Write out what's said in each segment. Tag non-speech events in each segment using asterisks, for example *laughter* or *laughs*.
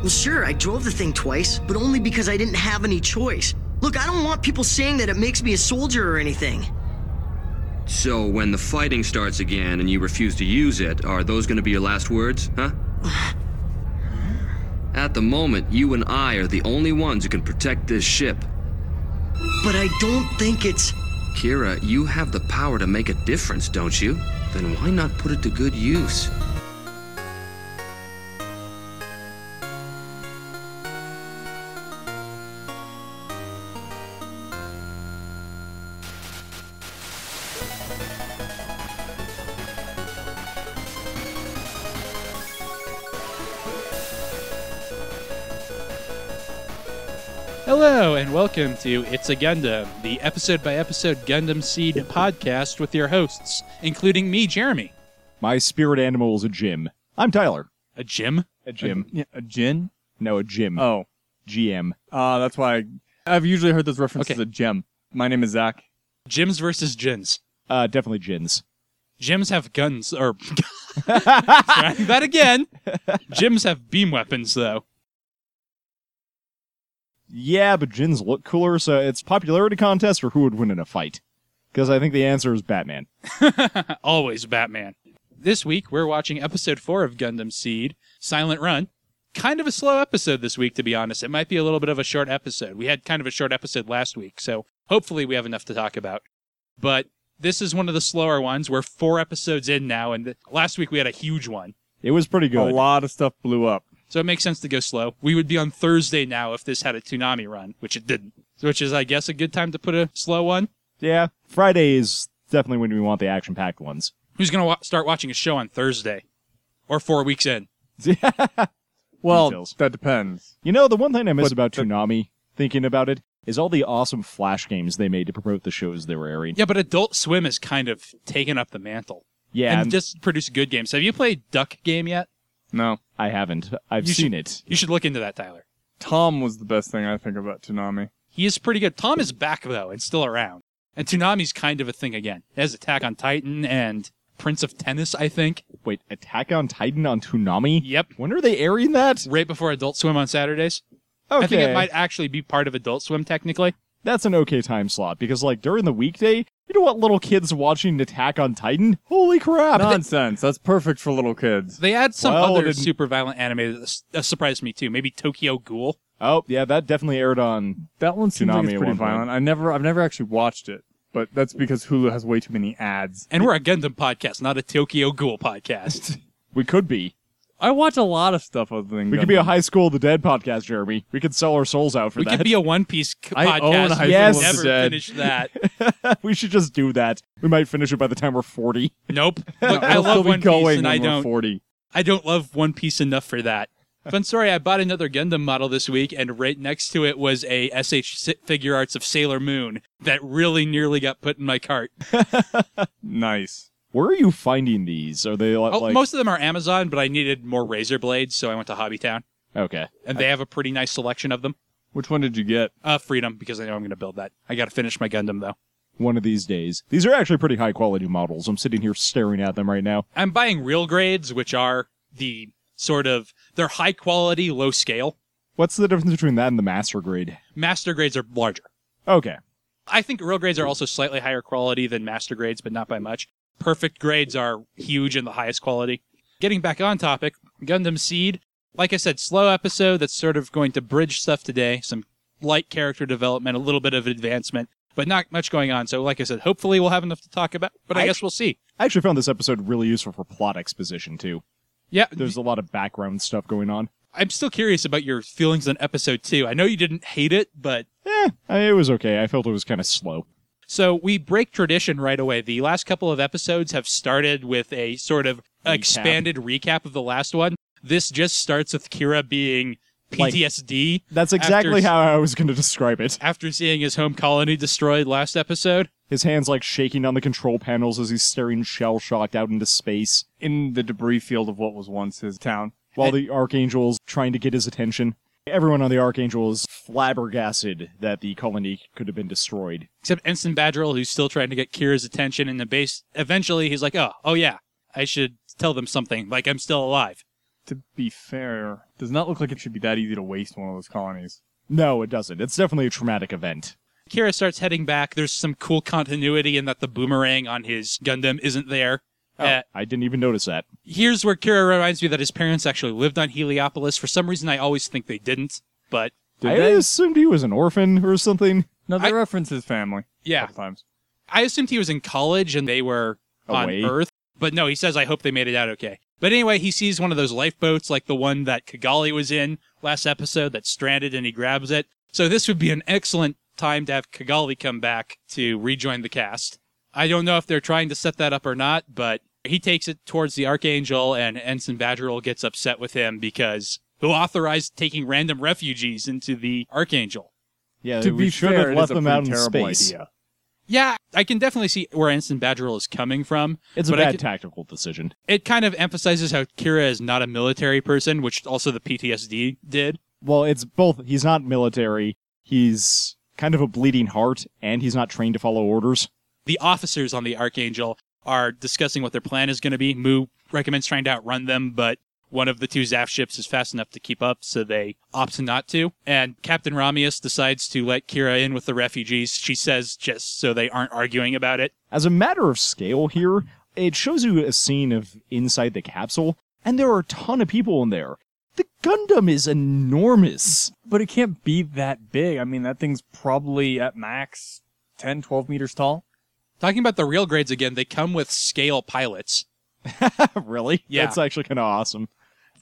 Well, sure, I drove the thing twice, but only because I didn't have any choice. Look, I don't want people saying that it makes me a soldier or anything. So, when the fighting starts again and you refuse to use it, are those gonna be your last words, huh? *sighs* At the moment, you and I are the only ones who can protect this ship. But I don't think it's. Kira, you have the power to make a difference, don't you? Then why not put it to good use? Welcome to It's a Gundam, the episode by episode Gundam Seed podcast with your hosts, including me, Jeremy. My spirit animal is a Jim. I'm Tyler. A Jim? A Jim. Yeah, a GINN? No, a Jim. Oh, GM. uh, that's why I, I've usually heard this reference Okay. as a gem. My name is Zach. Jims versus GINNs. Uh, definitely GINNs. Jims have guns, or. *laughs* *laughs* Trying that again. Jims have beam weapons, though. Yeah, but GINNs look cooler, so it's popularity contest or who would win in a fight? Because I think the answer is Batman. *laughs* Always Batman. This week, we're watching episode 4 of Gundam Seed, Silent Run. Kind of a slow episode this week, to be honest. It might be a little bit of a short episode. We had kind of a short episode last week, so hopefully we have enough to talk about. But this is one of the slower ones. We're four episodes in now, and the, last week we had a huge one. It was pretty good. A lot of stuff blew up. So it makes sense to go slow. We would be on Thursday now if this had a Toonami run, which it didn't. Which is, I guess, a good time to put a slow one. Yeah, Friday is definitely when we want the action-packed ones. Who's going to wa- start watching a show on Thursday? Or four weeks in? *laughs* Well, Details. that depends. You know, the one thing I miss But about the- Toonami, thinking about it, is all the awesome Flash games they made to promote the shows they were airing. Yeah, but Adult Swim has kind of taken up the mantle. Yeah, and and just produced good games. Have you played Duck Game yet? No. I haven't. I've You seen should- it. You should look into that, Tyler. Tom was the best thing I think about Toonami. He is pretty good. Tom is back though and still around. And Toonami's kind of a thing again. It has Attack on Titan and Prince of Tennis, I think. Wait, Attack on Titan on Toonami? Yep. When are they airing that? Right before Adult Swim on Saturdays. Okay. I think it might actually be part of Adult Swim technically. that's an okay time slot because like during the weekday, you know what little kids watching Attack on Titan? Holy crap! Nonsense. That's perfect for little kids. They add some Well, other didn't- super violent anime that that surprised me too. Maybe Tokyo Ghoul. oh yeah, that definitely aired on. That one seems like Toonami it's pretty one point. violent. I never, I've never actually watched it, but that's because Hulu has way too many ads. And we're a Gundam podcast, not a Tokyo Ghoul podcast. *laughs* We could be. I watch a lot of stuff other than. We could be a Gundam. High School of the Dead podcast, Jeremy. We could sell our souls out for that. we that. could be a One Piece c- I own podcast. High We School will of never the Dead. finish that. *laughs* we should just do that. We might finish it by the time we're forty. Nope. *laughs* Look, I I'll still love be One Piece, going and I when we're don't. Forty. I don't love One Piece enough for that. *laughs* Fun story. I bought another Gundam model this week, and right next to it was a SH si- Figuarts of Sailor Moon that really nearly got put in my cart. Nice. Where are you finding these? Are they li- Oh, like most of them are Amazon, but I needed more razor blades, so I went to Hobbytown, okay? and they have a pretty nice selection of them. Which one did you get? Uh, Freedom, because I know I'm going to build that. I got to finish my Gundam though. One of these days. These are actually pretty high quality models. I'm sitting here staring at them right now. I'm buying real grades, which are the sort of they're high quality, low scale. What's the difference between that and the master grade? Master grades are larger. Okay. I think real grades are also slightly higher quality than master grades, but not by much. Perfect grades are huge and the highest quality. Getting back on topic, Gundam Seed. Like I said, slow episode that's sort of going to bridge stuff today. Some light character development, a little bit of advancement, but not much going on. So, like I said, hopefully we'll have enough to talk about, but I, I- guess we'll see. I actually found this episode really useful for plot exposition too. Yeah, There's a lot of background stuff going on. I'm still curious about your feelings on episode two. I know you didn't hate it, but Eh, it was okay. I felt it was kind of slow. So we break tradition right away. The last couple of episodes have started with a sort of Recap. expanded recap of the last one. This just starts with Kira being Like- PTSD That's exactly After- how I was going to describe it. after seeing his home colony destroyed last episode. His hands like shaking on the control panels as he's staring shell shocked out into space, In the debris field of what was once his town. while the archangel's trying to get his attention. Everyone on the Archangel is flabbergasted that the colony could have been destroyed. Except Ensign Badgiruel, who's still trying to get Kira's attention in the base. Eventually, he's like, "Oh, oh yeah, I should tell them something. Like I'm still alive." To be fair, Does not look like it should be that easy to waste one of those colonies. No, it doesn't. It's definitely a traumatic event. Kira starts heading back. There's some cool continuity in that the boomerang on his Gundam isn't there. Uh, I didn't even notice that. here's where Kira reminds me that his parents actually lived on Heliopolis. For some reason, I always think they didn't, but Did I they? assumed he was an orphan or something. No, they I- reference his family. A yeah, couple times. I assumed he was in college and they were Away. on Earth. But no, he says, I hope they made it out okay. But anyway, he sees one of those lifeboats like the one that Cagalli was in last episode that's stranded and he grabs it. So this would be an excellent time to have Cagalli come back to rejoin the cast. I don't know if they're trying to set that up or not, but he takes it towards the Archangel and Ensign Badgiruel gets upset with him because who authorized taking random refugees into the Archangel? Yeah, to we be should fair, have left a them out pretty in terrible space. idea. Yeah, I can definitely see where Ensign Badgiruel is coming from. It's a bad could- tactical decision. it kind of emphasizes how Kira is not a military person, which also the PTSD did. Well, it's both. He's not military. He's kind of a bleeding heart, and he's not trained to follow orders. The officers on the Archangel are discussing what their plan is going to be. Mu recommends trying to outrun them, but one of the two Zaft ships is fast enough to keep up, so they opt not to. And Captain Ramius decides to let Kira in with the refugees. She says just so they aren't arguing about it. As a matter of scale here, it shows you a scene of inside the capsule, and there are a ton of people in there. The Gundam is enormous. But it can't be that big. I mean, that thing's probably at max 10, 12 meters tall. Talking about the real grades again, they come with scale pilots. *laughs* really? Yeah. That's actually kind of awesome.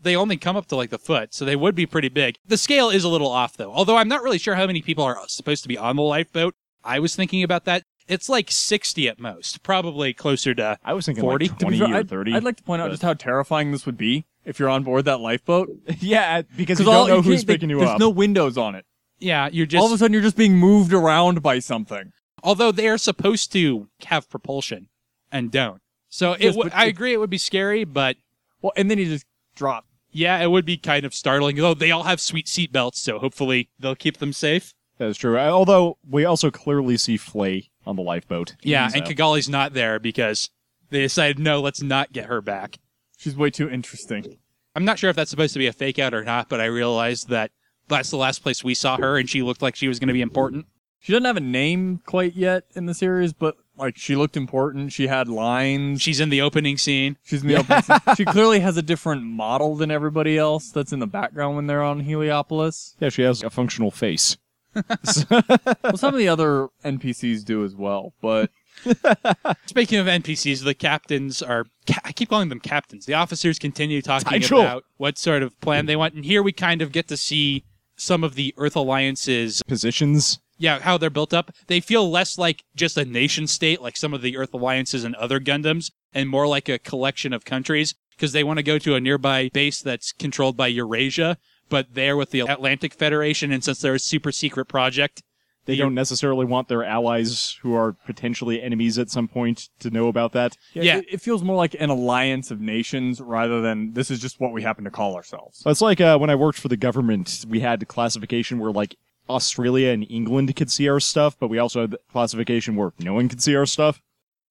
they only come up to like the foot, so they would be pretty big. The scale is a little off though. Although I'm not really sure how many people are supposed to be on the lifeboat. I was thinking about that. It's like 60 at most, probably closer to I was thinking 40? like To To be 20 fair, or I'd, 30. I'd like to point out just how terrifying this would be if you're on board that lifeboat. *laughs* yeah, because you all- don't know who's can't- they- picking you there's up. no windows on it. yeah, you're just all of a sudden, you're just being moved around by something. Although they are supposed to have propulsion and don't. So it Yes, w- I agree it would be scary, but Well, and then you just drop. yeah, it would be kind of startling. Though they all have sweet seat belts, so hopefully they'll keep them safe. That's true. Uh, Although we also clearly see Flay on the lifeboat. Yeah, So- and Cagalli's not there because they decided no, let's not get her back. She's way too interesting. I'm not sure if that's supposed to be a fake out or not, but I realized that that's the last place we saw her, and she looked like she was going to be important. She doesn't have a name quite yet in the series, but like she looked important. She had lines. She's in the opening scene. She's in the open. scene. She clearly has a different model than everybody else that's in the background when they're on Heliopolis. Yeah, she has a functional face. *laughs* Well, some of the other NPCs do as well, but *laughs* Speaking of NPCs, the captains are. Ca- I keep calling them captains. The officers continue talking Nigel. about what sort of plan they want, and here we kind of get to see some of the Earth Alliance's Positions. Yeah, how they're built up. They feel less like just a nation state, like some of the Earth alliances and other Gundams, and more like a collection of countries because they want to go to a nearby base that's controlled by Eurasia, but they're with the Atlantic Federation, and since they're a super secret project, They don't necessarily want their allies who are potentially enemies at some point to know about that. Yeah. it, it feels more like an alliance of nations rather than this is just what we happen to call ourselves. It's like uh, when I worked for the government, we had classification where like Australia and England could see our stuff, but we also had the classification where no one could see our stuff.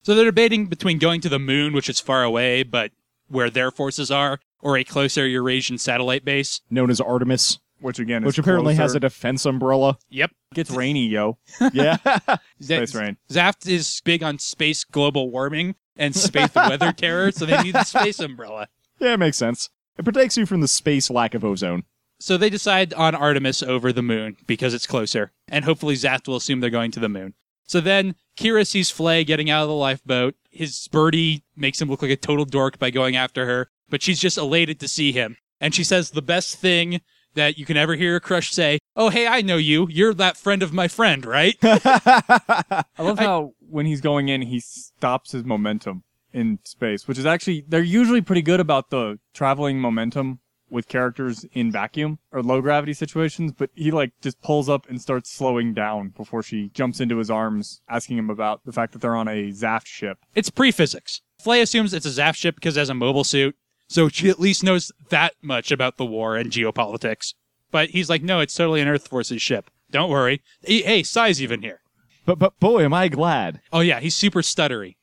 so they're debating between going to the moon, which is far away, but where their forces are, or a closer Eurasian satellite base. known as Artemis, Which again, is which apparently has a defense umbrella. Yep. gets rainy, yo. *laughs* Yeah. *laughs* Space rain. Zaft is big on space global warming and space *laughs* weather terror, so they need the space umbrella. yeah, it makes sense. It protects you from the space lack of ozone. So they decide on Artemis over the moon because it's closer, and hopefully Zaft will assume they're going to the moon. So then Kira sees Flay getting out of the lifeboat. His birdie makes him look like a total dork by going after her, but she's just elated to see him. And she says the best thing that you can ever hear a crush say, Oh, hey, I know you. You're that friend of my friend, right? *laughs* I love how when he's going in, he stops his momentum in space, which is actually they're usually pretty good about the traveling momentum with characters in vacuum or low gravity situations, but he like just pulls up and starts slowing down before she jumps into his arms, asking him about the fact that they're on a Zaft ship. It's pre physics. Flay assumes it's a Zaft ship because it has a mobile suit, so she at least knows that much about the war and geopolitics. But he's like, no, it's totally an Earth Forces ship. Don't worry. Hey, hey Sai's even here. But but boy, am I glad. Oh, yeah, he's super stuttery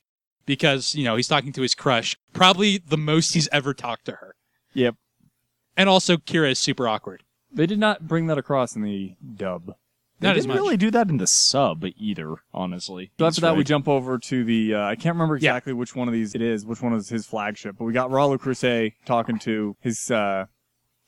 because, you know, he's talking to his crush. Probably the most he's ever talked to her. Yep. And also, Kira is super awkward. They did not bring that across in the dub. They Not as didn't much. really do that in the sub either, honestly. So after that, we jump over to the. Uh, I can't remember Yeah. exactly which one of these it is, which one is his flagship, but we got Rau Le Creuset talking to his uh,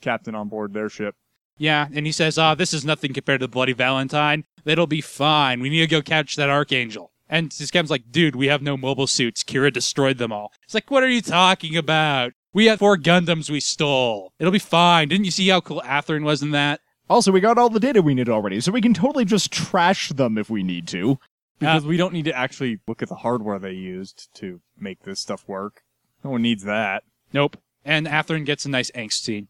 captain on board their ship. Yeah, and he says, "Ah, this is nothing compared to the Bloody Valentine. It'll be fine. We need to go catch that Archangel." And this captain's like, "Dude, we have no mobile suits. Kira destroyed them all." It's like, "What are you talking about? We had four Gundams we stole. It'll be fine. Didn't you see how cool Athrun was in that?" Also, we got all the data we need already, so we can totally just trash them if we need to. Because we don't need to actually look at the hardware they used to make this stuff work. No one needs that. Nope. And Athrun gets a nice angst scene.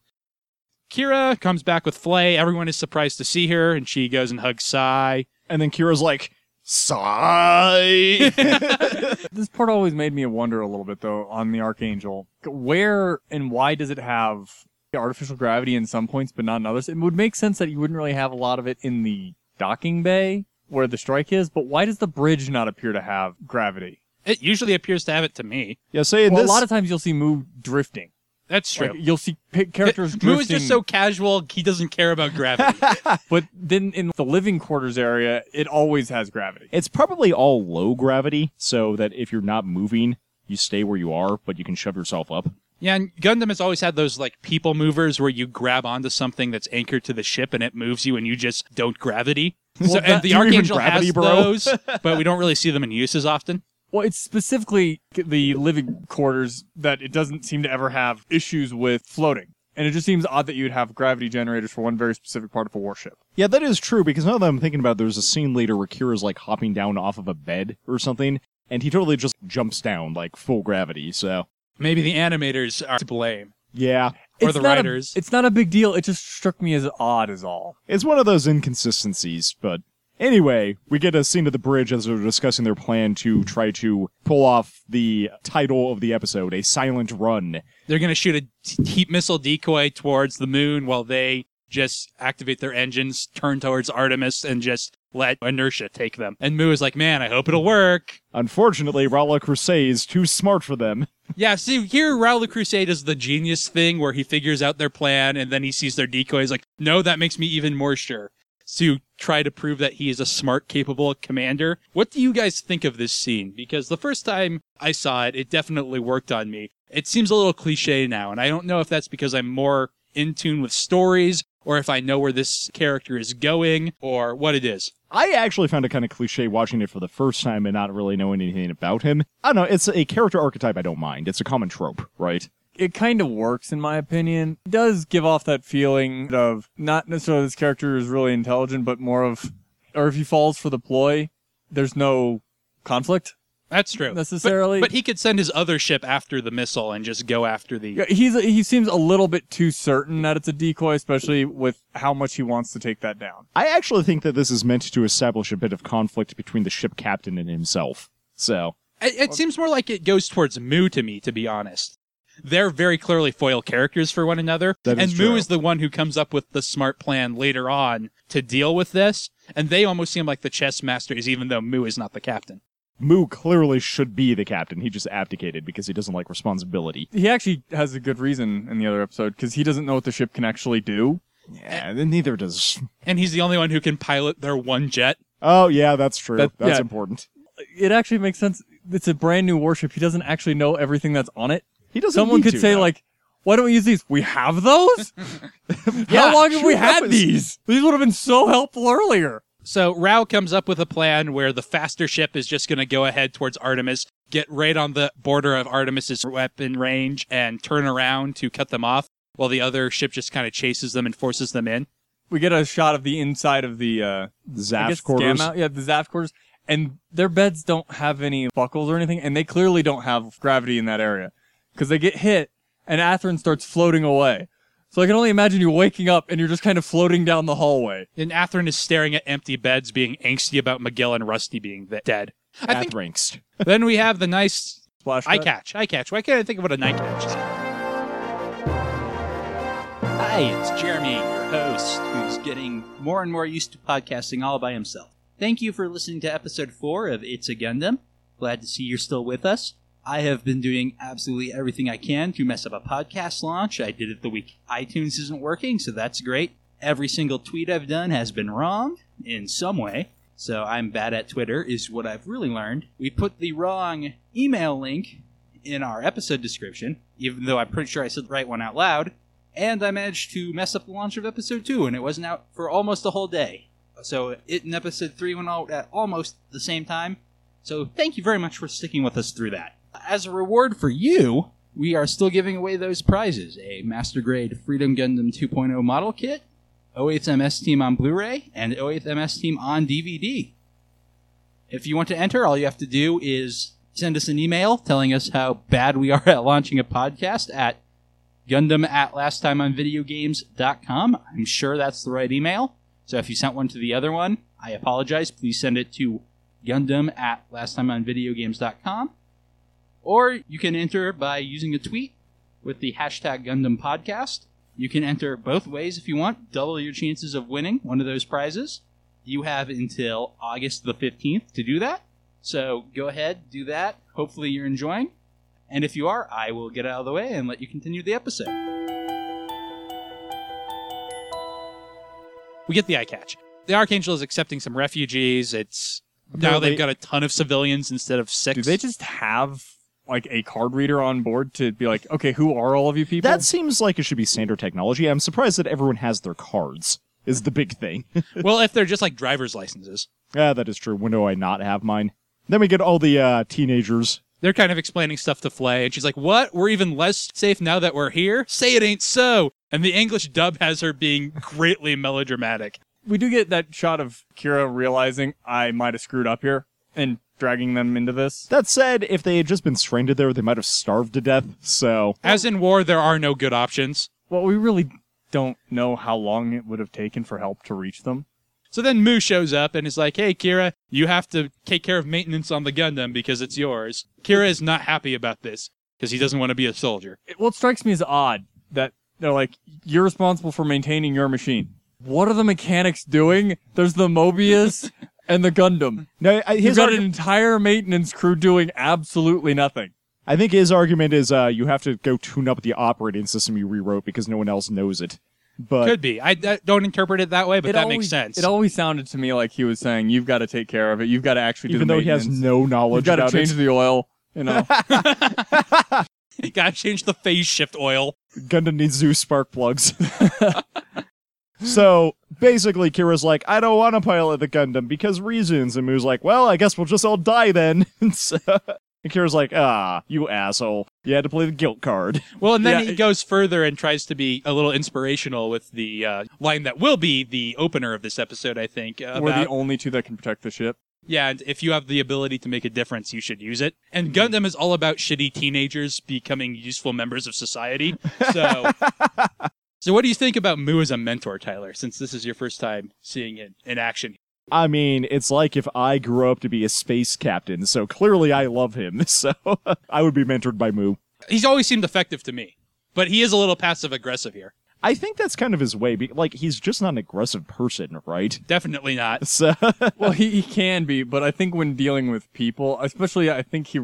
Kira comes back with Flay. Everyone is surprised to see her, and she goes and hugs Sai. And then Kira's like, sigh. *laughs* *laughs* This part always made me wonder a little bit, though, on the Archangel. Where and why does it have artificial gravity in some points, but not in others? It would make sense that you wouldn't really have a lot of it in the docking bay where the strike is, but why does the bridge not appear to have gravity? It usually appears to have it to me. yeah, say in Well, this. a lot of times you'll see Mu drifting. That's true. Like, you'll see pi- characters drifting. Mu is just so casual, he doesn't care about gravity. *laughs* But then in the living quarters area, it always has gravity. it's probably all low gravity, so that if you're not moving, you stay where you are, but you can shove yourself up. Yeah, and Gundam has always had those like people movers where you grab onto something that's anchored to the ship and it moves you and you just don't gravity. so, that- and the do Archangel gravity, has bro? those, *laughs* but we don't really see them in use as often. Well, it's specifically the living quarters that it doesn't seem to ever have issues with floating. And it just seems odd that you'd have gravity generators for one very specific part of a warship. Yeah, that is true, because now that I'm thinking about it, there's a scene later where Kira's like hopping down off of a bed or something, and he totally just jumps down, like full gravity, so. Maybe the animators are to blame. Yeah. Or It's the not a- writers. it's not a big deal. It just struck me as odd, as all. It's one of those inconsistencies, but anyway, we get a scene of the bridge as they're discussing their plan to try to pull off the title of the episode, a silent run. They're going to shoot a heat missile decoy towards the moon while they just activate their engines, turn towards Artemis, and just let inertia take them. And Mu is like, man, I hope it'll work. Unfortunately, Rau Le Creuset is too smart for them. *laughs* Yeah, see, here Rau Le Creuset is the genius thing where he figures out their plan and then he sees their decoy. He's like, no, that makes me even more sure. To try to prove that he is a smart, capable commander. What do you guys think of this scene? Because the first time I saw it, it definitely worked on me. It seems a little cliche now, and I don't know if that's because I'm more in tune with stories or if I know where this character is going or what it is. I actually found it kind of cliche watching it for the first time and not really knowing anything about him. I don't know, it's a character archetype I don't mind. It's a common trope, right? It kind of works, in my opinion. It does give off that feeling of not necessarily this character is really intelligent, but more of, or if he falls for the ploy, there's no conflict. That's true. But- Necessarily. But, he could send his other ship after the missile and just go after the. Yeah, he's he seems a little bit too certain that it's a decoy, especially with how much he wants to take that down. I actually think that this is meant to establish a bit of conflict between the ship captain and himself. So, It, it seems more like it goes towards Mu to me, to be honest. They're very clearly foil characters for one another, That is and Mu true. is the one who comes up with the smart plan later on to deal with this. And they almost seem like the chess masters, even though Mu is not the captain. Mu clearly should be the captain. He just abdicated because he doesn't like responsibility. He actually has a good reason in the other episode because he doesn't know what the ship can actually do. Yeah, then neither does. And he's the only one who can pilot their one jet. Oh, yeah, that's true. That- that's yeah. important. It actually makes sense. It's a brand new warship. He doesn't actually know everything that's on it. He doesn't. Someone need could to, say though. like, "Why don't we use these? We have those. *laughs* *laughs* Yeah, How long have we who had knows? these? These would have been so helpful earlier." So Rau comes up with a plan where the faster ship is just going to go ahead towards Artemis, get right on the border of Artemis's weapon range, and turn around to cut them off, while the other ship just kind of chases them and forces them in. We get a shot of the inside of the uh, I Zaft guess quarters. Gamma- yeah, the Zaft quarters, and their beds don't have any buckles or anything, and they clearly don't have gravity in that area because they get hit, and Athrun starts floating away. So I can only imagine you waking up and you're just kind of floating down the hallway. And Athrun is staring at empty beds, being angsty about Miguel and Rusty being th- dead. I think Athranxed. *laughs* then we have the nice Splash. eye catch. Eye catch. Why can't I think of what a night catch is? Hi, it's Jeremy, your host, who's getting more and more used to podcasting all by himself. Thank you for listening to episode 4 of It's a Gundam. Glad to see you're still with us. I have been doing absolutely everything I can to mess up a podcast launch. I did it the week iTunes isn't working, so that's great. Every single tweet I've done has been wrong in some way. So I'm bad at Twitter, is what I've really learned. We put the wrong email link in our episode description, even though I'm pretty sure I said the right one out loud. And I managed to mess up the launch of episode 2, and it wasn't out for almost a whole day. So it and episode 3 went out at almost the same time. So thank you very much for sticking with us through that. As a reward for you, we are still giving away those prizes a Master Grade Freedom Gundam 2.0 model kit, 08th MS Team on Blu ray, and 08th MS Team on DVD. If you want to enter, all you have to do is send us an email telling us how bad we are *laughs* at launching a podcast at Gundam at lasttimeonvideogames.com. I'm sure that's the right email. So if you sent one to the other one, I apologize. Please send it to Gundam at lasttimeonvideogames.com. Or you can enter by using a tweet with the hashtag Gundam Podcast. You can enter both ways if you want. Double your chances of winning one of those prizes. You have until August the 15th to do that. So go ahead, do that. Hopefully you're enjoying. And if you are, I will get out of the way and let you continue the episode. We get the eye catch. The Archangel is accepting some refugees. It's now they've got a ton of civilians instead of six. Do they just have like a card reader on board to be like, okay, who are all of you people? That seems like it should be standard technology. I'm surprised that everyone has their cards. Is the big thing. *laughs* well, if they're just like driver's licenses, yeah, that is true. When do I not have mine? Then we get all the uh, teenagers. they're kind of explaining stuff to Flay, and she's like, "What? We're even less safe now that we're here? Say it ain't so." And the English dub has her being greatly melodramatic. we do get that shot of Kira realizing I might have screwed up here and dragging them into this. That said, if they had just been stranded there, they might have starved to death. So As in war, there are no good options. Well, we really don't know how long it would have taken for help to reach them. So then Mu shows up and is like, "Hey, Kira, you have to take care of maintenance on the Gundam because it's yours." Kira is not happy about this because he doesn't want to be a soldier. It, well, it strikes me as odd that they're like, you're responsible for maintaining your machine. What are the mechanics doing? There's the Mobius *laughs* and the Gundam. no, I, You've got argu- an entire maintenance crew doing absolutely nothing. I think his argument is uh, you have to go tune up the operating system you rewrote because no one else knows it. But Could be. I, I don't interpret it that way, but that always, makes sense. It always sounded to me like he was saying, "You've got to take care of it. You've got to actually do even the though he has maintenance. no knowledge You've got to about change it, the oil." You know, *laughs* *laughs* you gotta change the phase shift oil. Gundam needs new spark plugs. *laughs* so basically, Kira's like, I don't want to pilot the Gundam because reasons. And Mu's like, well, I guess we'll just all die then. *laughs* and, so, and Kira's like, ah, you asshole. You had to play the guilt card. *laughs* Well, and then Yeah, he goes further and tries to be a little inspirational with the uh, line that will be the opener of this episode, I think. Uh, we're the only two that can protect the ship. yeah, and if you have the ability to make a difference, you should use it. And Gundam is all about shitty teenagers becoming useful members of society. *laughs* So, so what do you think about Mu as a mentor, Tyler? Since this is your first time seeing it in action. I mean, it's like if I grew up to be a space captain, so clearly I love him. *laughs* So I would be mentored by Mu. He's always seemed effective to me, but he is a little passive aggressive here. I think that's kind of his way. Like, he's just not an aggressive person, right? Definitely not. *laughs* So, *laughs* well, he, he can be, but I think when dealing with people, especially, I think he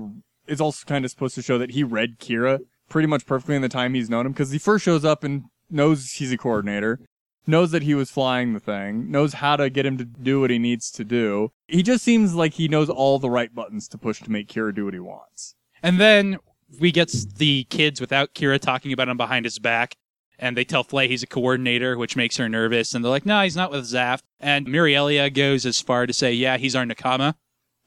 is also kind of supposed to show that he read Kira pretty much perfectly in the time he's known him because he first shows up and knows he's a coordinator, knows that he was flying the thing, knows how to get him to do what he needs to do. He just seems like he knows all the right buttons to push to make Kira do what he wants. And then we get the kids without Kira talking about him behind his back. And they tell Flay he's a coordinator, which makes her nervous. And they're like, no, he's not with Zaft. And Miriallia goes as far to say, yeah, he's our Nakama,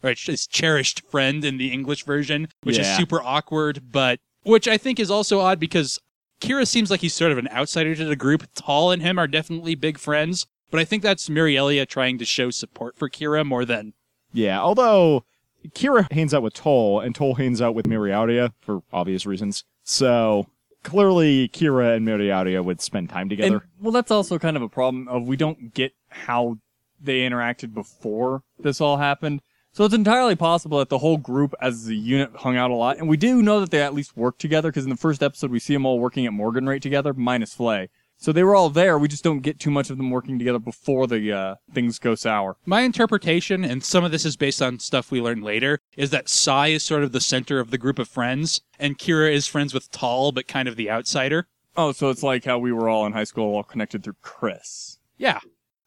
or his cherished friend in the English version, which is super awkward, but which I think is also odd because Kira seems like he's sort of an outsider to the group. Tolle and him are definitely big friends, but I think that's Miriallia trying to show support for Kira more than yeah, although Kira hangs out with Tolle, and Tolle hangs out with Miriallia for obvious reasons. So, clearly, Kira and Miriallia would spend time together. And, well, that's also kind of a problem of we don't get how they interacted before this all happened. So it's entirely possible that the whole group as a unit hung out a lot. And we do know that they at least worked together because in the first episode we see them all working at Morgenroete together, minus Flay. So they were all there. We just don't get too much of them working together before the uh, things go sour. My interpretation, and some of this is based on stuff we learn later, is that Sai is sort of the center of the group of friends, and Kira is friends with Tolle, but kind of the outsider. Oh, so it's like how we were all in high school, all connected through Chris. Yeah.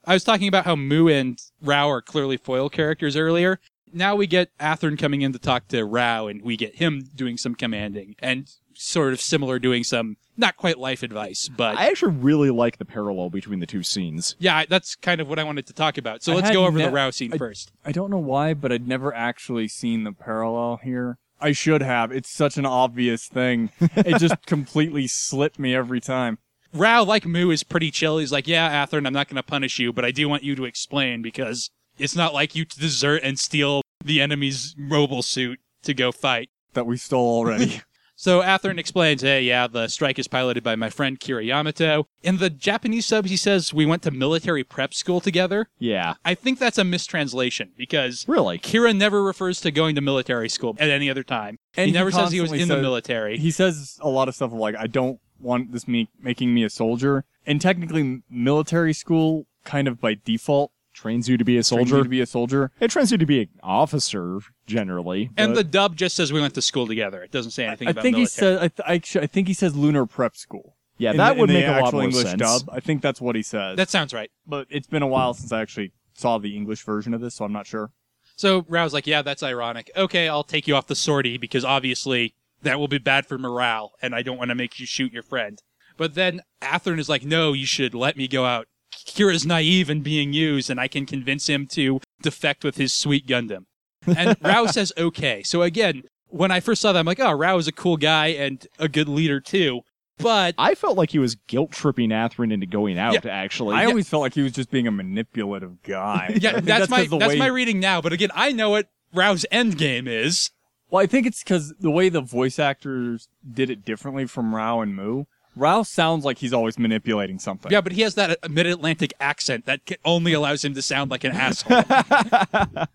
I was talking about how Mu and Rau are clearly foil characters earlier. Now we get Athrun coming in to talk to Rau, and we get him doing some commanding, and sort of similar doing some, not quite life advice, but I actually really like the parallel between the two scenes. yeah, that's kind of what I wanted to talk about. So I let's had go over the ne- Rau scene I- first. I don't know why, but I'd never actually seen the parallel here. I should have. It's such an obvious thing. it just *laughs* completely slipped me every time. Rau, like Mu, is pretty chill. He's like, yeah, Athrun, I'm not going to punish you, but I do want you to explain because it's not like you to desert and steal the enemy's mobile suit to go fight. That we stole already. *laughs* So Athrun explains, hey, yeah, the strike is piloted by my friend Kira Yamato. In the Japanese subs, he says we went to military prep school together. Yeah. I think that's a mistranslation because Really? Kira never refers to going to military school at any other time. And he he never says he was constantly in the says- military. he says a lot of stuff like, I don't want this me making me a soldier. And technically, m- military school, kind of by default, Trains you to be a trains you soldier. to be a soldier. it trains you to be an officer, generally. and the dub just says we went to school together. It doesn't say anything I about think he says. I, th- I, actu- I think he says lunar prep school. yeah, In that the- would make a lot actual more English sense. dub. I think that's what he says. that sounds right. but it's been a while since I actually saw the English version of this, so I'm not sure. So Rau's like, yeah, that's ironic. Okay, I'll take you off the sortie because obviously that will be bad for morale, and I don't want to make you shoot your friend. But then Athrun is like, no, you should let me go out. Kira's naive and being used, and I can convince him to defect with his sweet Gundam. And *laughs* Rau says, okay. So again, when I first saw that, I'm like, oh, Rau is a cool guy and a good leader too. But I felt like he was guilt tripping Athrun into going out. Yeah. Actually, I always felt like he was just being a manipulative guy. *laughs* Yeah, think that's, my the that's way- my reading now. But again, I know what Rau's end game is. Well, I think it's because the way the voice actors did it differently from Rau and Mu. Rau sounds like he's always manipulating something. Yeah, but he has that uh, mid-Atlantic accent that only allows him to sound like an asshole. *laughs*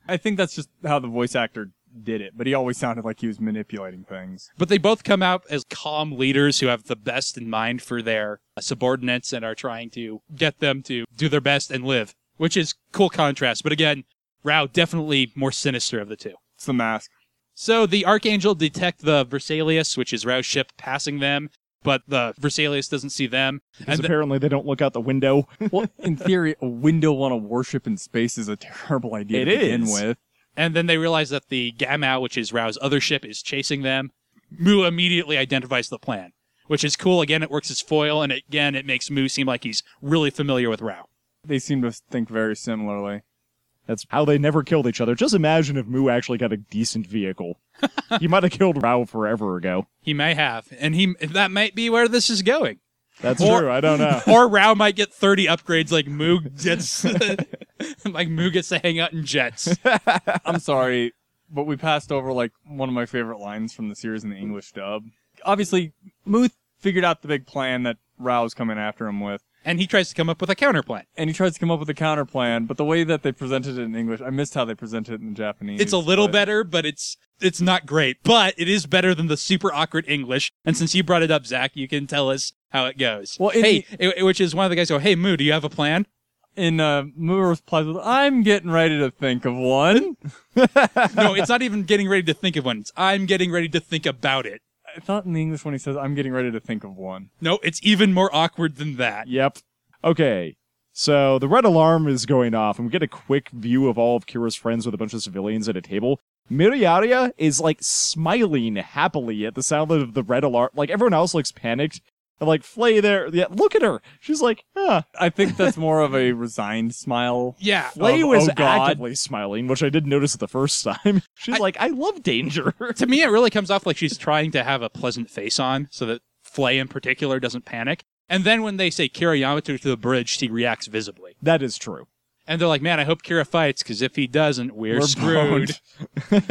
I think that's just how the voice actor did it, but he always sounded like he was manipulating things. But they both come out as calm leaders who have the best in mind for their uh, subordinates and are trying to get them to do their best and live, which is cool contrast. But again, Rau definitely more sinister of the two. It's the mask. So the Archangel detect the Vesalius, which is Rau's ship passing them, but the Vesalius doesn't see them. because And the- apparently they don't look out the window. *laughs* Well, in theory, a window on a warship in space is a terrible idea It to begin is. with. And then they realize that the Gamow, which is Rau's other ship, is chasing them. Mu immediately identifies the plan, which is cool. Again, it works as foil, and again, it makes Mu seem like he's really familiar with Rau. They seem to think very similarly. That's how they never killed each other. Just imagine if Mu actually got a decent vehicle. *laughs* he might have killed Rau forever ago. He may have, and he that might be where this is going. That's Or- true. I don't know. *laughs* Or Rau might get 30 upgrades like Mu gets *laughs* like Mu gets to hang out in jets. I'm sorry, but we passed over like one of my favorite lines from the series in the English dub. Obviously, Muth figured out the big plan that Rau's coming after him with, And he tries to come up with a counterplan. and he tries to come up with a counter plan. But the way that they presented it in English, I missed how they presented it in Japanese. It's a little but- better, but it's it's not great. But it is better than the super awkward English. And since you brought it up, Zach, you can tell us how it goes. Well, in hey, i- which is one of the guys go, "Hey, Mu, do you have a plan?" In uh, Mu replies with, "I'm getting ready to think of one." *laughs* no, it's not even getting ready to think of one. It's, I'm getting ready to think about it. I thought in the English when he says, "I'm getting ready to think of one." No, it's even more awkward than that. Yep. Okay. So the red alarm is going off, and we get a quick view of all of Kira's friends with a bunch of civilians at a table. Miriallia is like smiling happily at the sound of the red alarm. Like everyone else looks panicked. And like Flay there, yeah, look at her. She's like, huh. I think that's more of a resigned smile. Yeah. Flay Of, was "Oh, God." actively smiling, which I didn't notice the first time. *laughs* She's I- like, I love danger. *laughs* to me, it really comes off like she's trying to have a pleasant face on so that Flay in particular doesn't panic. And then when they say Kira Yamato to the bridge, she reacts visibly. that is true. And they're like, man, I hope Kira fights because if he doesn't, we're, We're screwed. *laughs*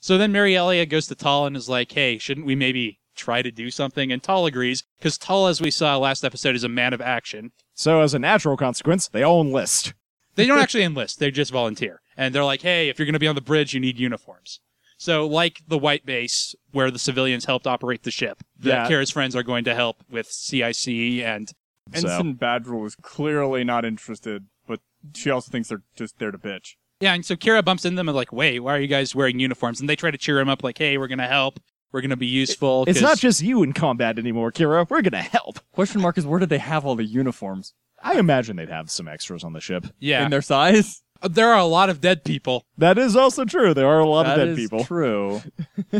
so then Miriallia goes to Tolle and is like, hey, shouldn't we maybe try to do something? And Tolle agrees because Tolle, as we saw last episode, is a man of action. So as a natural consequence, they all enlist. *laughs* They don't actually enlist, they just volunteer. And they're like, hey, if you're going to be on the bridge, you need uniforms. So, like the White Base, where the civilians helped operate the ship, the Yeah. Kira's friends are going to help with CIC and So Ensign Badgiruel is clearly not interested, but she also thinks they're just there to bitch. Yeah, and so Kira bumps into them and like, wait, why are you guys wearing uniforms? And they try to cheer him up, like, hey, we're gonna help. We're gonna be useful. It's not just you in combat anymore, Kira. We're gonna help. Question mark is where did they have all the uniforms? I imagine they'd have some extras on the ship. yeah. In their size? Uh, there are a lot of dead people. That is also true. There are a lot That of dead is people. true. *laughs*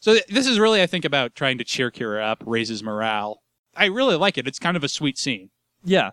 So th- this is really, I think, about trying to cheer Kira up, raises morale. I really like it. It's kind of a sweet scene. Yeah.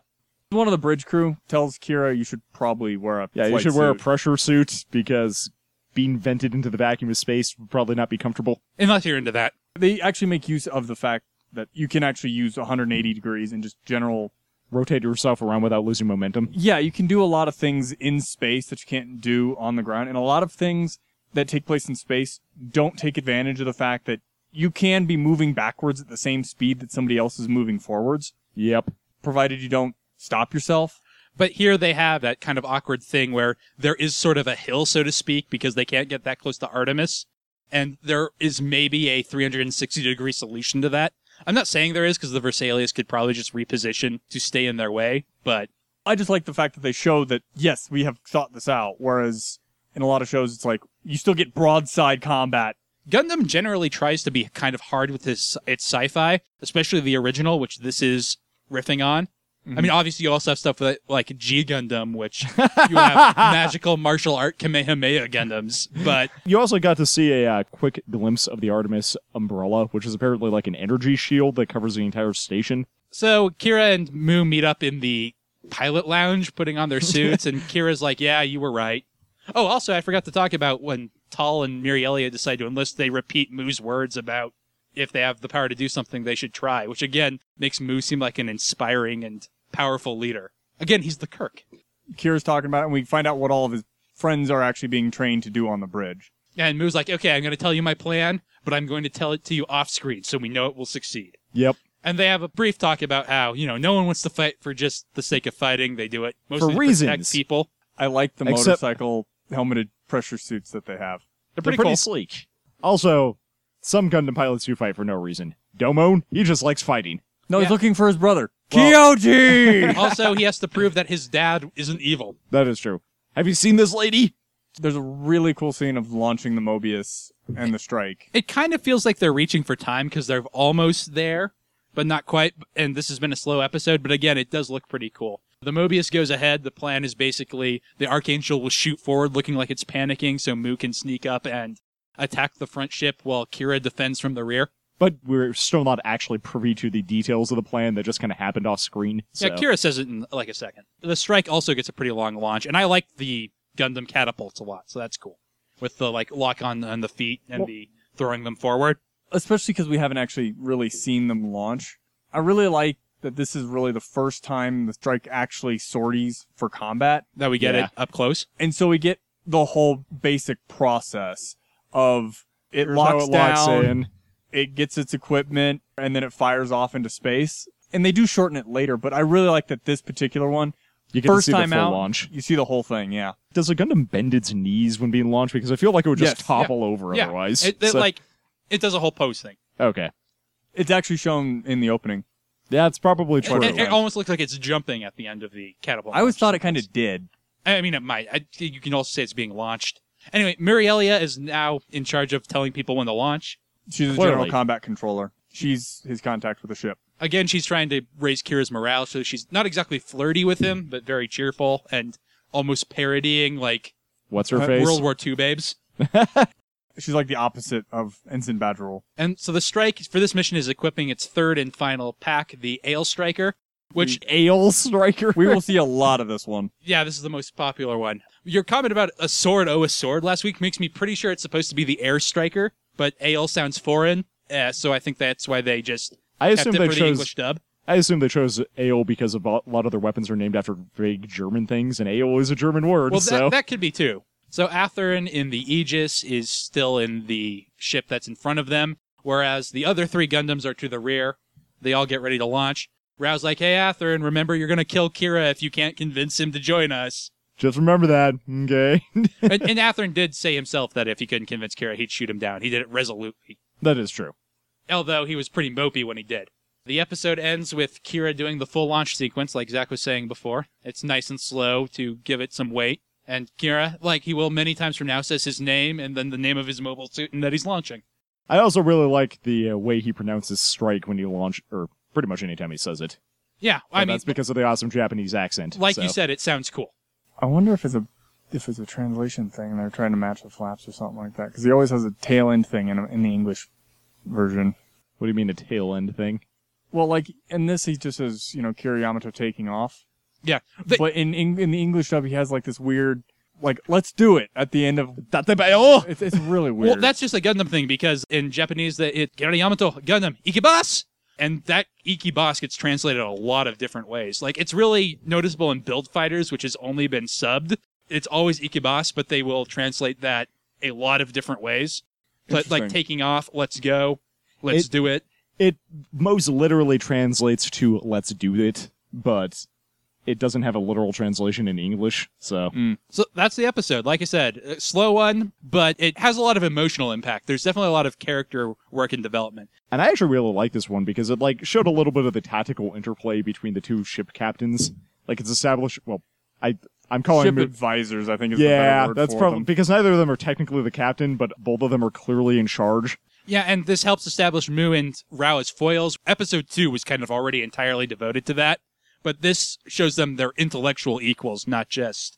One of the bridge crew tells Kira you should probably wear a Yeah, you flight should wear a suit. pressure suit because being vented into the vacuum of space would probably not be comfortable. Unless you're into that. They actually make use of the fact that you can actually use 180 degrees and just general. Rotate yourself around without losing momentum. Yeah, you can do a lot of things in space that you can't do on the ground, and a lot of things that take place in space don't take advantage of the fact that you can be moving backwards at the same speed that somebody else is moving forwards, Yep. provided you don't stop yourself. But here they have that kind of awkward thing where there is sort of a hill, so to speak, because they can't get that close to Artemis. And there is maybe a 360 degree solution to that. I'm not saying there is because the Vesalius could probably just reposition to stay in their way, but I just like the fact that they show that yes, we have thought this out. Whereas in a lot of shows, it's like you still get broadside combat. Gundam generally tries to be kind of hard with its its sci-fi, especially the original, which this is riffing on. I mean, obviously, you also have stuff like, like G Gundam, which *laughs* you have magical martial art Kamehameha Gundams, but You also got to see a uh, quick glimpse of the Artemis umbrella, which is apparently like an energy shield that covers the entire station. So Kira and Mu meet up in the pilot lounge, putting on their *laughs* suits, and Kira's like, "Yeah, you were right." Oh, also, I forgot to talk about when Tolle and Miriallia decide to enlist. They repeat Mu's words about if they have the power to do something, they should try, which again makes Mu seem like an inspiring and powerful leader. Again, he's the Kirk. Kira's talking about it, and we find out what all of his friends are actually being trained to do on the bridge. And Mu's like, "Okay, I'm going to tell you my plan, but I'm going to tell it to you off screen, so we know it will succeed." Yep. And they have a brief talk about how, you know, no one wants to fight for just the sake of fighting. They do it mostly to reasons. protect people. I like the Except- motorcycle helmeted pressure suits that they have. They're They're pretty, pretty cool. sleek. Also, some Gundam pilots do fight for no reason. Domon, he just likes fighting. No, Yeah. he's looking for his brother. *laughs* Well- Kyoji! *laughs* also, he has to prove that his dad isn't evil. That is true. Have you seen this lady? There's a really cool scene of launching the Mobius and the strike. It kind of feels like they're reaching for time because they're almost there, but not quite. And this has been a slow episode, but again, it does look pretty cool. The Mobius goes ahead. The plan is basically the Archangel will shoot forward looking like it's panicking so Mu can sneak up and attack the front ship while Kira defends from the rear. But we're still not actually privy to the details of the plan that just kind of happened off screen. So. Yeah, Kira says it in like a second. The strike also gets a pretty long launch, and I like the Gundam catapults a lot, so that's cool. With the like lock on on the feet and Well- the throwing them forward. especially because we haven't actually really seen them launch. I really like that this is really the first time the strike actually sorties for combat, That we get Yeah. it up close. and so we get the whole basic process of it Here's how locks it locks down, in. It gets its equipment, and then it fires off into space. And they do shorten it later, but I really like that this particular one, You get first to see time the full out, launch. you see the whole thing. Yeah, Does a Gundam bend its knees when being launched? Because I feel like it would just Yes. topple over yeah, otherwise. It, it, So- like it does a whole pose thing. okay. it's actually shown in the opening. That's probably It, true. it- it almost looks like it's jumping at the end of the catapult. I always launch thought it kind of did. I mean, it might. I, you can also say it's being launched. Anyway, Miriallia is now in charge of telling people when to launch. She's a general combat controller. She's his contact with the ship. Again, she's trying to raise Kira's morale, so she's not exactly flirty with him, but very cheerful and almost parodying like What's her Uh, face? World War II babes. *laughs* She's like the opposite of Ensign Badgiruel. And so the strike for this mission is equipping its third and final pack, the Aile Striker, which, Aile Striker. We will see a lot of this one. *laughs* yeah, this is the most popular one. Your comment about a sword, oh, a sword last week makes me pretty sure it's supposed to be the Air Striker, but Ale sounds foreign, uh, so I think that's why they just I kept assume it they for the chose. English dub. I assume they chose Ale because a lot of their weapons are named after vague German things, and Ale is a German word. Well, so that, that could be too. So Athrun in the Aegis is still in the ship that's in front of them, whereas the other three Gundams are to the rear. They all get ready to launch. Rau's like, "Hey, Athrun, remember you're gonna kill Kira if you can't convince him to join us." Just remember that, okay? *laughs* and, and Athrun did say himself that if he couldn't convince Kira, he'd shoot him down. He did it resolutely, that is true. although he was pretty mopey when he did. The episode ends with Kira doing the full launch sequence, like Zach was saying before. It's nice and slow to give it some weight. And Kira, like he will many times from now, says his name and then the name of his mobile suit and that he's launching. I also really like the uh, way he pronounces strike when he launch, or pretty much anytime he says it. Yeah, But I mean, that's because of the awesome Japanese accent. like you said, it sounds cool. I wonder if it's a if it's a translation thing and they're trying to match the flaps or something like that because he always has a tail end thing in in the English version. What do you mean a tail end thing? Well, like in this, he just says you know Kira Yamato taking off, Yeah, They- but in in, in the English dub, he has like this weird like let's do it at the end of Tatebayo! Oh! it's it's really weird. well, that's just a Gundam thing because in Japanese, that it Kira Yamato Gundam ikimasu, and that ikimasu gets translated a lot of different ways. Like it's really noticeable in Build Fighters, which has only been subbed. It's always ikimasu, but they will translate that a lot of different ways. But like taking off, let's go, let's It- do it. It most literally translates to let's do it, but it doesn't have a literal translation in English, so. Mm. So that's the episode. Like I said, a slow one, but it has a lot of emotional impact. There's definitely a lot of character work and development. And I actually really like this one because it like showed a little bit of the tactical interplay between the two ship captains. Like it's established. Well, I I'm calling ship them. advisors. I think is the better Yeah, word that's for probably them. because neither of them are technically the captain, but both of them are clearly in charge. Yeah, and this helps establish Mu and Rau as foils. Episode two was kind of already entirely devoted to that, but this shows them they're intellectual equals, not just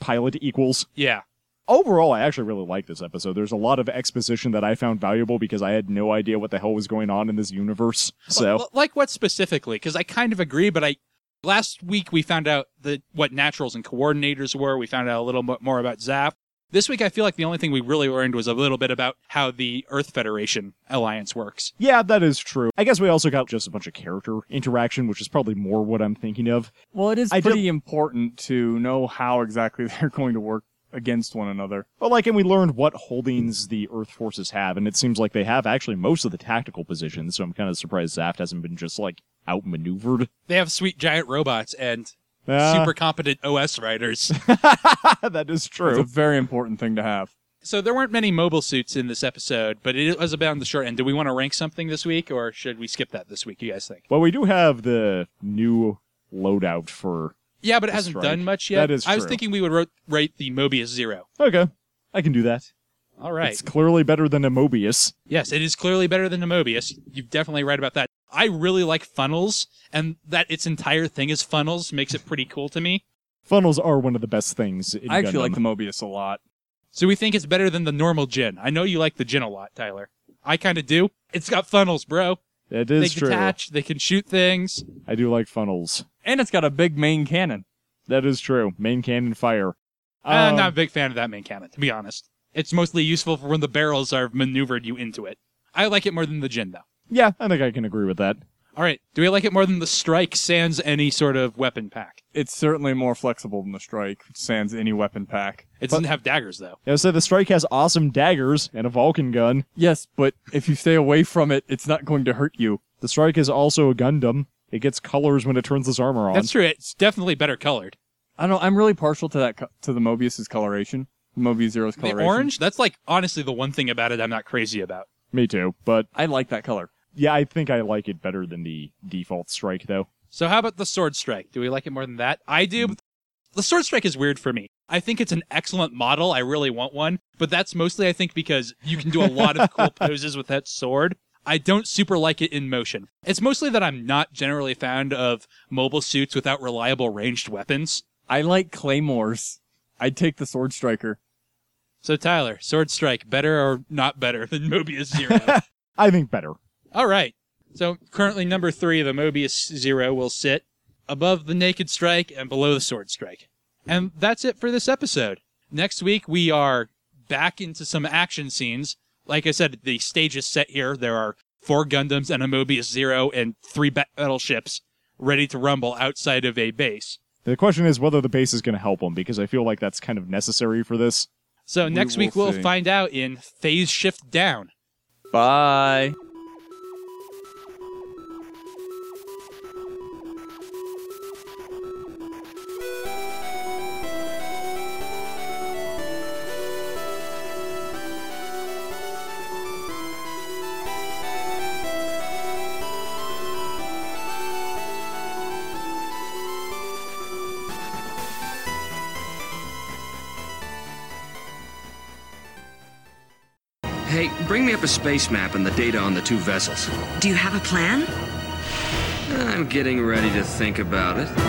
Pilot equals. yeah. Overall, I actually really like this episode. There's a lot of exposition that I found valuable because I had no idea what the hell was going on in this universe. So L- like what specifically? Because I kind of agree, but I last week we found out that what naturals and coordinators were. We found out a little bit more about Zaft. This week, I feel like the only thing we really learned was a little bit about how the Earth Federation alliance works. yeah, that is true. I guess we also got just a bunch of character interaction, which is probably more what I'm thinking of. Well, it is I pretty important to know how exactly *laughs* they're going to work against one another. Well, like, and we learned what holdings the Earth forces have, and it seems like they have actually most of the tactical positions. So I'm kind of surprised Zaft hasn't been just like outmaneuvered. They have sweet giant robots and Super competent OS writers. *laughs* that is true. It's a true. very important thing to have. so there weren't many mobile suits in this episode, but it was about on the short end. Do we want to rank something this week, or should we skip that this week? You guys think? Well, we do have the new loadout for. Yeah, but it hasn't strike. done much yet. That is I was true. thinking we would ro- rate the Mobius zero. Okay, I can do that. All right. It's clearly better than a Mobius. Yes, it is clearly better than the Mobius. You're definitely right about that. I really like funnels, and that its entire thing is funnels makes it pretty cool to me. Funnels are one of the best things. In I actually Gundam. like the Mobius a lot. So we think it's better than the normal GINN. I know you like the GINN a lot, Tyler. I kind of do. It's got funnels, bro. It They is true. detach. They can shoot things. I do like funnels. And it's got a big main cannon. That is true. Main cannon fire. I'm Um, not a big fan of that main cannon, to be honest. It's mostly useful for when the barrels are maneuvered you into it. I like it more than the GINN, though. Yeah, I think I can agree with that. All right. Do we like it more than the Strike sans any sort of weapon pack? It's certainly more flexible than the Strike, sans any weapon pack. It doesn't have daggers, though. Yeah, so the strike has awesome daggers and a Vulcan gun. Yes, but if you stay away from it, it's not going to hurt you. The strike is also a Gundam. It gets colors when it turns this armor on. That's true. It's definitely better colored. I don't know. I'm really partial to that co- to the Mobius's coloration. Mobius Zero's The coloration. orange, that's like honestly the one thing about it I'm not crazy about. Me too. But I like that color. Yeah, I think I like it better than the default strike, though. So how about the sword strike? Do we like it more than that? I do. but The sword strike is weird for me. I think it's an excellent model. I really want one, but that's mostly I think because you can do a lot of *laughs* cool poses with that sword. I don't super like it in motion. It's mostly that I'm not generally fond of mobile suits without reliable ranged weapons. I like claymores. I'd take the Sword Striker. So Tyler, sword strike, better or not better than Mobius Zero? *laughs* I think better. All right. So currently number three, the Mobius Zero will sit above the Naked Strike and below the Sword Strike. And that's it for this episode. Next week we are back into some action scenes. Like I said, the stage is set here. There are four Gundams and a Mobius Zero and three battleships ready to rumble outside of a base. The question is whether the base is going to help them because I feel like that's kind of necessary for this. So We next will week we'll see. find out in Phase Shift Down. Bye. A space map and the data on the two vessels. Do you have a plan? I'm getting ready to think about it.